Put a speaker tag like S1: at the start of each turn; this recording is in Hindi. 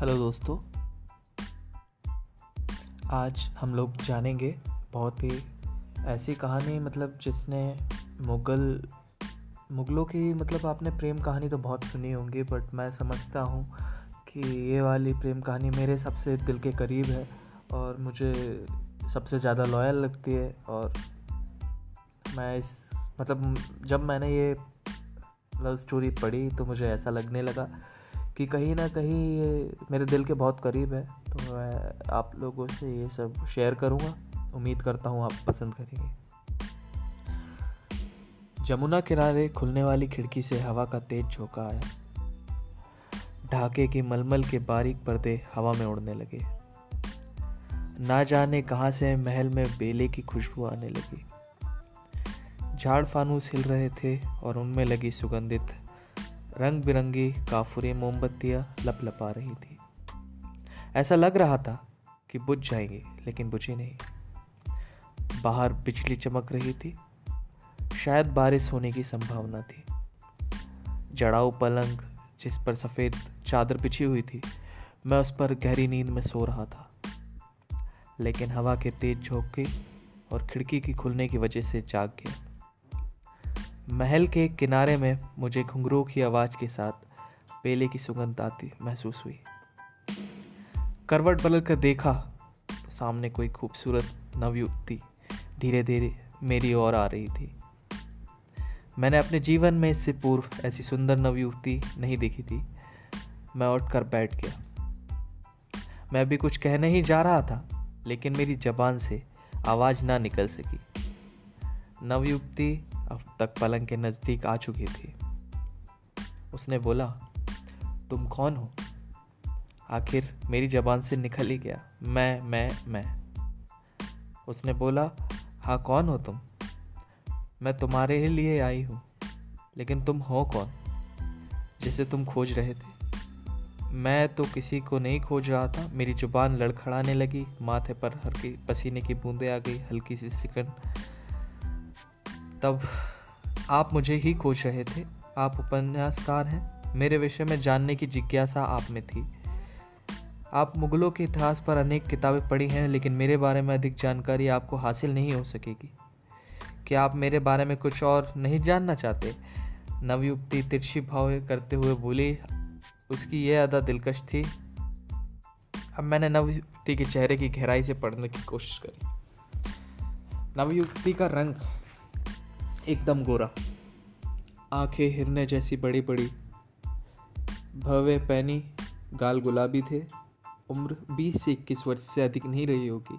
S1: हेलो दोस्तों। आज हम लोग जानेंगे बहुत ही ऐसी कहानी मतलब जिसने मुग़ल, मुग़लों की मतलब आपने प्रेम कहानी तो बहुत सुनी होंगी बट मैं समझता हूँ कि ये वाली प्रेम कहानी मेरे सबसे दिल के करीब है और मुझे सबसे ज़्यादा लॉयल लगती है और मैं इस मतलब जब मैंने ये लव स्टोरी पढ़ी तो मुझे ऐसा लगने लगा कि कहीं ना कहीं ये मेरे दिल के बहुत करीब है तो मैं आप लोगों से ये सब शेयर करूँगा। उम्मीद करता हूँ आप पसंद करेंगे। जमुना किनारे खुलने वाली खिड़की से हवा का तेज झोंका आया। ढाके के मलमल के बारीक पर्दे हवा में उड़ने लगे। ना जाने कहाँ से महल में बेले की खुशबू आने लगी। झाड़ फानूस हिल रहे थे और उनमें लगी सुगंधित रंग बिरंगी काफुरी मोमबत्तियाँ लपलपा रही थी। ऐसा लग रहा था कि बुझ जाएँगी, लेकिन बुझी नहीं। बाहर बिजली चमक रही थी। शायद बारिश होने की संभावना थी। जड़ाऊ पलंग जिस पर सफ़ेद चादर बिछी हुई थी, मैं उस पर गहरी नींद में सो रहा था। लेकिन हवा के तेज झोंके और खिड़की की खुलने की वजह से जाग गया। महल के किनारे में मुझे घुंघरू की आवाज़ के साथ पेले की सुगंध आती महसूस हुई। करवट बदल कर देखा तो सामने कोई खूबसूरत नवयुक्ति धीरे धीरे मेरी ओर आ रही थी। मैंने अपने जीवन में इससे पूर्व ऐसी सुंदर नवयुक्ति नहीं देखी थी। मैं उठकर बैठ गया। मैं अभी कुछ कहने ही जा रहा था, लेकिन मेरी जबान से आवाज़ ना निकल सकी। नवयुक्ति अब तक पलंग के नज़दीक आ चुकी थी। उसने बोला, तुम कौन हो? आखिर मेरी जबान से निकल ही गया, मैं मैं मैं। उसने बोला हाँ कौन हो तुम? मैं तुम्हारे ही लिए आई हूँ, लेकिन तुम हो कौन? जिसे तुम खोज रहे थे? मैं तो किसी को नहीं खोज रहा था। मेरी ज़ुबान लड़खड़ाने लगी, माथे पर हल्की पसीने की बूंदें आ गई, हल्की सी सिकन तब आप मुझे ही खोज रहे थे। आप उपन्यासकार हैं। मेरे विषय में जानने की जिज्ञासा आप में थी। आप मुगलों के इतिहास पर अनेक किताबें पढ़ी हैं, लेकिन मेरे बारे में अधिक जानकारी आपको हासिल नहीं हो सकेगी। क्या आप मेरे बारे में कुछ और नहीं जानना चाहते? नवयुक्ति तिरछी भाव करते हुए बोली, उसकी यह अदा दिलकश थी। अब मैंने नवयुक्ति के चेहरे की गहराई से पढ़ने की कोशिश करी। नवयुक्ति का रंग एकदम गोरा। आँखें हिरने जैसी बड़ी बड़ी भव्य पैनी, गाल गुलाबी थे। उम्र 20 से 21 वर्ष से अधिक नहीं रही होगी।